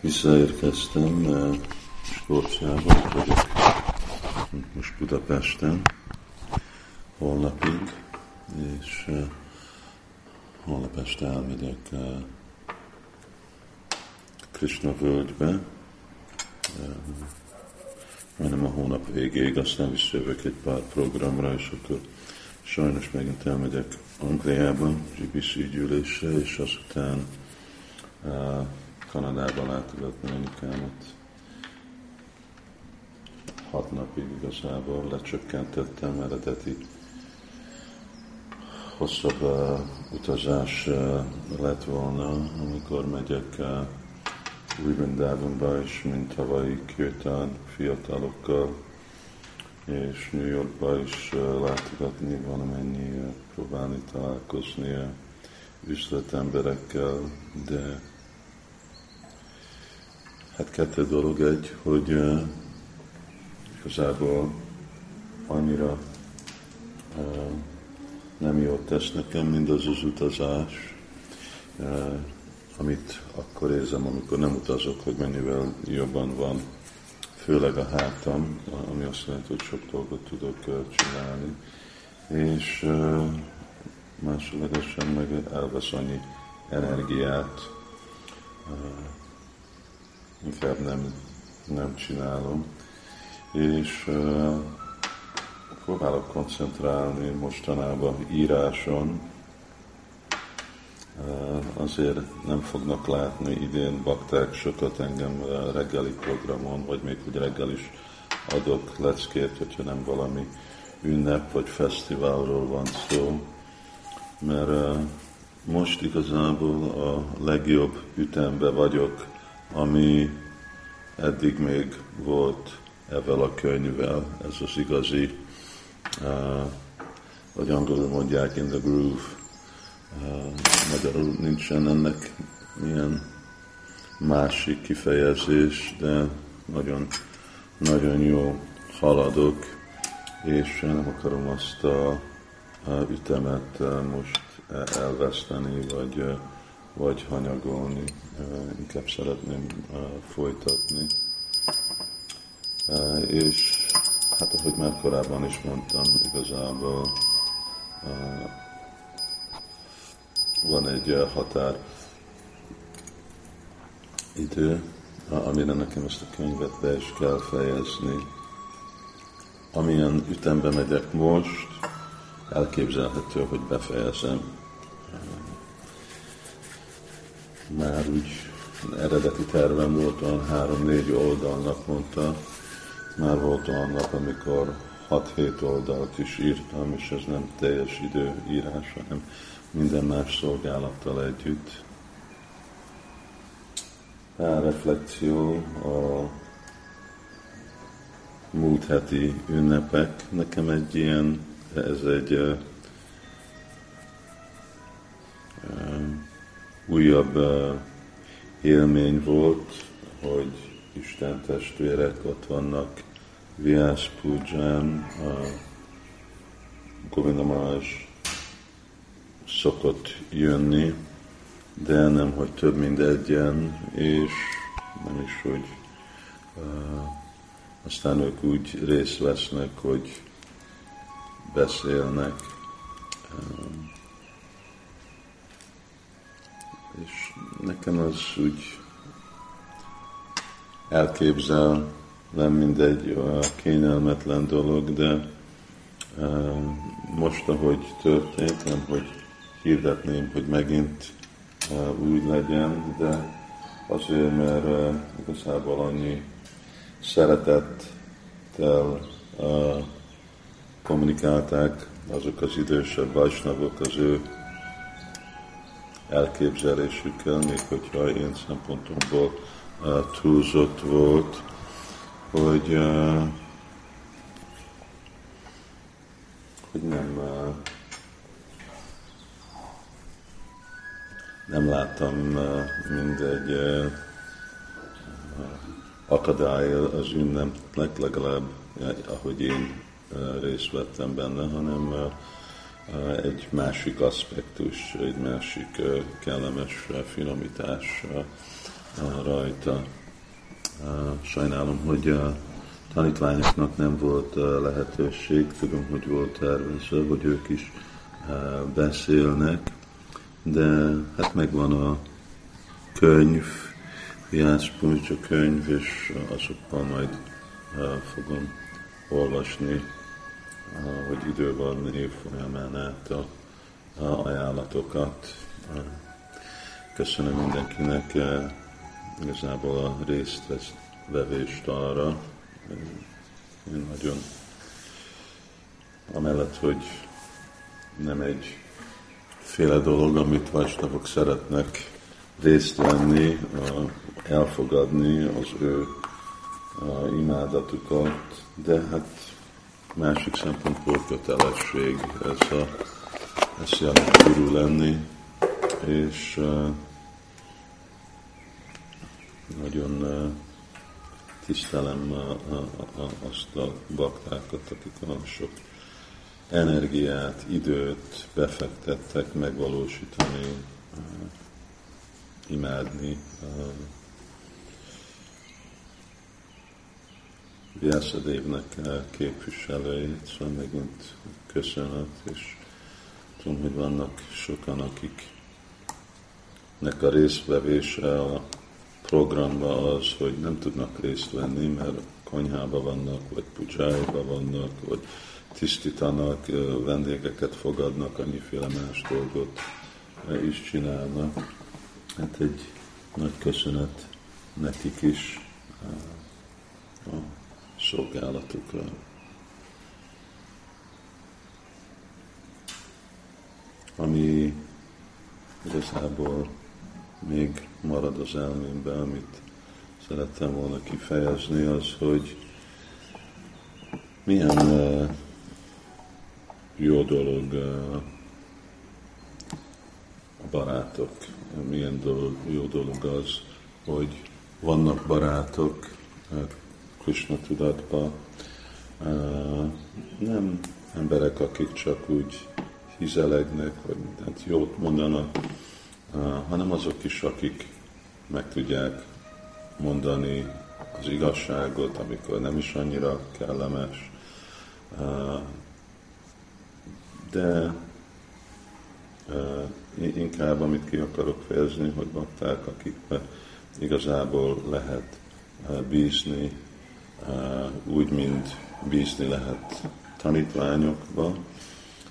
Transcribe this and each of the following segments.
Visszaérkeztem Skóciába, vagyok. Most Budapesten holnapig, és uh, holnap este elmegyek uh, Krishna völgybe, uh, majdnem a hónap végéig, aztán visszajövök egy pár programra, és akkor sajnos megint elmegyek Angliába, GBC gyűlésre, és azután Kanadába látogatni anyukámat. Hat napig igazából lecsökkentettem eredeti hosszabb uh, utazás uh, lett volna, amikor megyek uh, Rivendávonba is, mint tavalyi Kirtán fiatalokkal, és New Yorkba is uh, látogatni valamennyi, uh, próbálni találkozni uh, üzletemberekkel, de Hát kettő dolog egy, hogy uh, igazából annyira uh, nem jót tesz nekem mindaz az utazás, uh, amit akkor érzem, amikor nem utazok, hogy mennyivel jobban van, főleg a hátam, ami azt jelenti, hogy sok dolgot tudok uh, csinálni, és uh, másodlagosan meg elvesz annyi energiát, uh, inkább nem, nem csinálom. És uh, próbálok koncentrálni mostanában íráson, uh, azért nem fognak látni idén bakták sokat engem reggeli programon, vagy még hogy reggel is adok leckét, hogyha nem valami ünnep vagy fesztiválról van szó, mert uh, most igazából a legjobb ütembe vagyok ami eddig még volt ezzel a könyvvel, ez az igazi, uh, vagy angolul mondják in the groove, uh, magyarul nincsen ennek milyen másik kifejezés, de nagyon, nagyon jó haladok, és nem akarom azt a, a ütemet uh, most elveszteni, vagy vagy hanyagolni, inkább szeretném folytatni. És hát ahogy már korábban is mondtam, igazából van egy határ idő, amire nekem ezt a könyvet be is kell fejezni. Amilyen ütembe megyek most, elképzelhető, hogy befejezem már úgy eredeti tervem volt olyan három-négy oldalnak mondta, már volt olyan nap, amikor 6-7 oldalt is írtam, és ez nem teljes időírás, hanem minden más szolgálattal együtt. A reflexió a múlt heti ünnepek. Nekem egy ilyen, ez egy uh, újabb élmény volt, hogy Isten testvérek ott vannak Viász Puján, uh, Govinda szokott jönni, de nem, hogy több mint egyen, és nem is, hogy uh, aztán ők úgy részt vesznek, hogy beszélnek. Uh, és nekem az úgy elképzel, nem mindegy kényelmetlen dolog, de most, ahogy történt, nem, hogy hirdetném, hogy megint úgy legyen, de azért, mert igazából annyi szeretettel kommunikálták azok az idősebb vajsnagok az ő elképzelésükkel, még hogyha én szempontomból uh, túlzott volt, hogy, uh, hogy nem, uh, nem láttam mindegy akadály az ünnepnek, legalább ahogy én részt vettem benne, hanem egy másik aspektus, egy másik kellemes finomítás rajta. Sajnálom, hogy a tanítványoknak nem volt lehetőség, tudom, hogy volt tervezve, hogy ők is beszélnek, de hát megvan a könyv, Jász Puncsa könyv, és azokkal majd fogom olvasni, hogy idő van év folyamán át a, a ajánlatokat. Köszönöm mindenkinek igazából a résztvevést arra. Én nagyon amellett, hogy nem egy féle dolog, amit vajsnavok szeretnek részt venni, elfogadni az ő imádatukat, de hát másik szempontból kötelesség ez a ez jelent guru lenni, és uh, nagyon uh, tisztelem uh, uh, azt a baktákat, akik olyan sok energiát, időt befektettek megvalósítani, uh, imádni Vyászadévnek képviselőjét, szóval megint köszönet, és tudom, hogy vannak sokan, akik nek a részvevése a programba az, hogy nem tudnak részt venni, mert konyhába vannak, vagy pucsájba vannak, vagy tisztítanak, vendégeket fogadnak, annyiféle más dolgot is csinálnak. Hát egy nagy köszönet nekik is a szolgálatukra. Ami igazából még marad az elmémben, amit szerettem volna kifejezni, az, hogy milyen uh, jó dolog uh, a barátok, milyen dolog, jó dolog az, hogy vannak barátok uh, Krishna tudatban, uh, nem emberek, akik csak úgy hizelegnek, vagy mindent jót mondanak, hanem azok is, akik meg tudják mondani az igazságot, amikor nem is annyira kellemes. De inkább, amit ki akarok fejezni, hogy bakták, akikbe igazából lehet bízni, úgy, mint bízni lehet tanítványokba,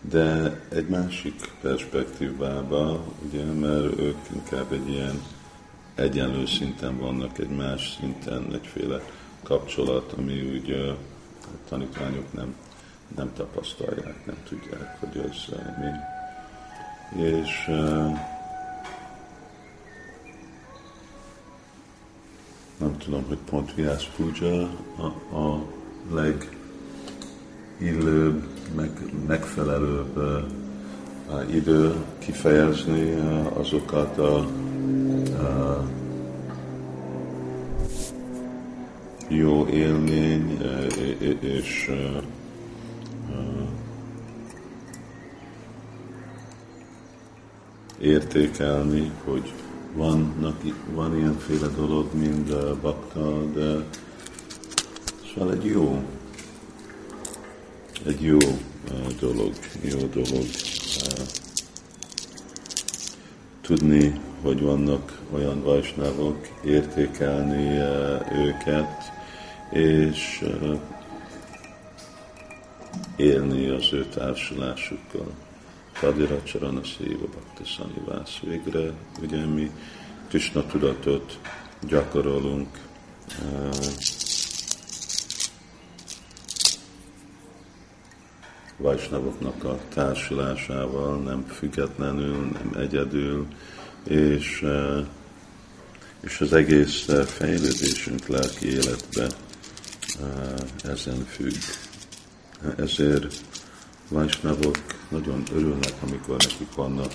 de egy másik perspektívába, ugye, mert ők inkább egy ilyen egyenlő szinten vannak, egy más szinten, egyféle kapcsolat, ami úgy a tanítványok nem, nem tapasztalják, nem tudják, hogy az mi. És nem tudom, hogy pont Viász Puja a, a legillőbb meg, megfelelőbb uh, idő kifejezni uh, azokat a, a jó élmény uh, és uh, értékelni, hogy vannak, van ilyenféle dolog, mint a bakta, de szóval egy jó egy jó dolog, jó dolog tudni, hogy vannak olyan vajsnávok, értékelni őket, és élni az ő társulásukkal. Kadira Csarana Széva Bhakta Végre ugye mi Krishna tudatot gyakorolunk, vajsnavoknak a társulásával, nem függetlenül, nem egyedül, és, eh, és az egész eh, fejlődésünk lelki életbe eh, ezen függ. Ezért vajsnavok nagyon örülnek, amikor nekik vannak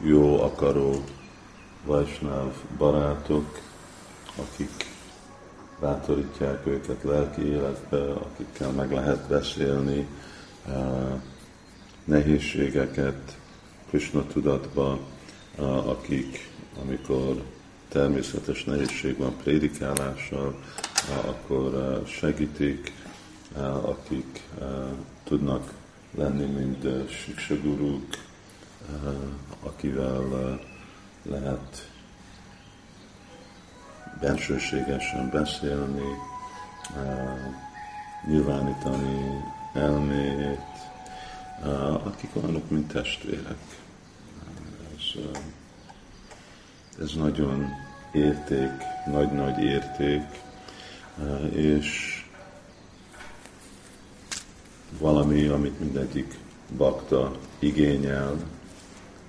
jó akaró vajsnáv barátok, akik bátorítják őket lelki életbe, akikkel meg lehet beszélni, nehézségeket Krishna tudatba, akik, amikor természetes nehézség van prédikálással, akkor segítik, akik tudnak lenni, mint siksaguruk, akivel lehet bensőségesen beszélni, nyilvánítani elmét, akik olyanok, mint testvérek. Ez, ez nagyon érték, nagy-nagy érték, és valami, amit mindegyik bakta igényel,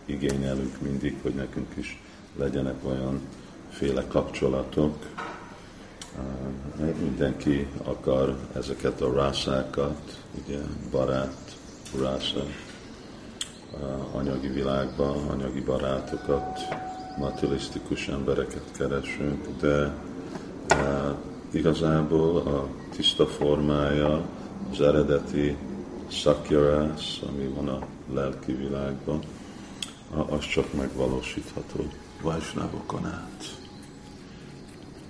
igényelünk mindig, hogy nekünk is legyenek olyan féle kapcsolatok. Mindenki akar ezeket a rászákat, ugye barát, rásza, anyagi világban, anyagi barátokat, materialisztikus embereket keresünk, de igazából a tiszta formája, az eredeti szakjarász, ami van a lelki világban, az csak megvalósítható Vajsnávokon át.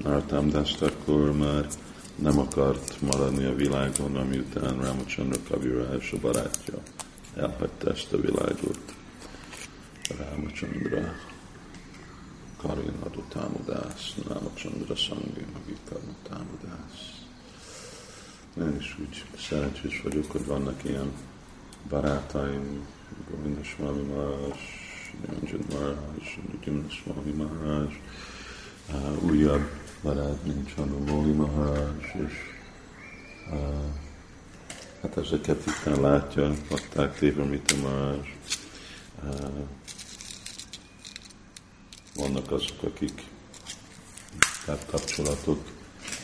Nartam Dastakur már nem akart maradni a világon, amiután Ramachandra Kaviraj a barátja elhagyta ezt a világot. Ramachandra Karinadu támadás, Ramachandra Sangi Magikarna támadás. Én is úgy szerencsés vagyok, hogy vannak ilyen barátaim, Govinda Swami Maharaj, Niranjan Maharaj, Jimna Swami Maharaj, uh, újabb barát, mint Chandra Moli Maharaj, és uh, hát ezeket itt látja, adták Tévamita Maharaj. Uh, vannak azok, akik tehát kapcsolatok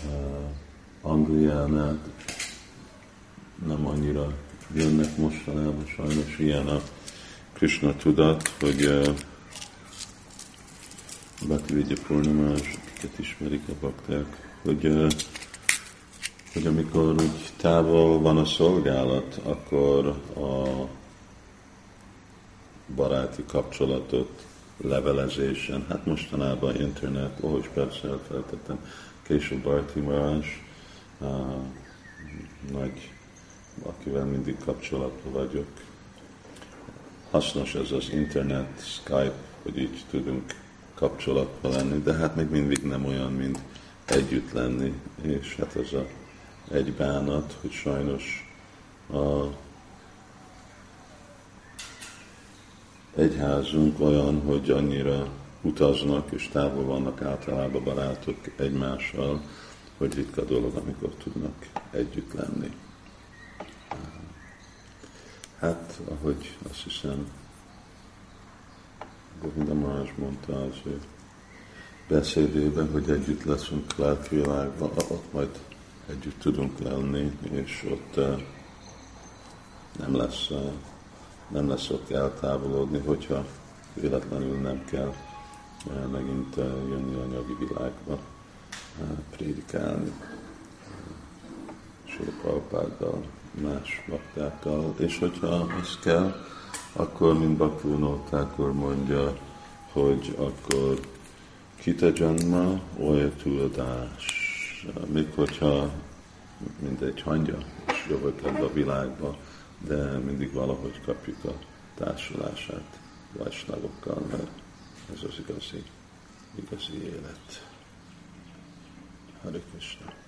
uh, Angliánál nem annyira jönnek mostanában, sajnos ilyen a Krishna tudat, hogy uh, Bhakti Vidya Purnamás, akiket ismerik a bakták, hogy, uh, hogy amikor úgy távol van a szolgálat, akkor a baráti kapcsolatot levelezésen, hát mostanában internet, ahogy persze elfeltettem, később Barti Marás, nagy, akivel mindig kapcsolatban vagyok. Hasznos ez az internet, Skype, hogy így tudunk kapcsolatban lenni, de hát még mindig nem olyan, mint együtt lenni, és hát ez a egy bánat, hogy sajnos a egyházunk olyan, hogy annyira utaznak és távol vannak általában barátok egymással, hogy ritka dolog, amikor tudnak együtt lenni. Hát, ahogy azt hiszem, Govinda Marás mondta az ő beszédében, hogy együtt leszünk lelkvilágban, ott majd együtt tudunk lenni, és ott uh, nem lesz, uh, nem lesz ott eltávolodni, hogyha véletlenül nem kell uh, megint jönni anyagi világba prédikálni Sőpalpáddal, más baktákkal, és hogyha ez kell, akkor, mint Bakvunótákor mondja, hogy akkor kita janma, oly tudatás. Még hogyha mindegy hangja, és jövök ebbe a világba, de mindig valahogy kapjuk a társulását vajsnagokkal, mert ez az igazi, igazi élet. Hare Krishna.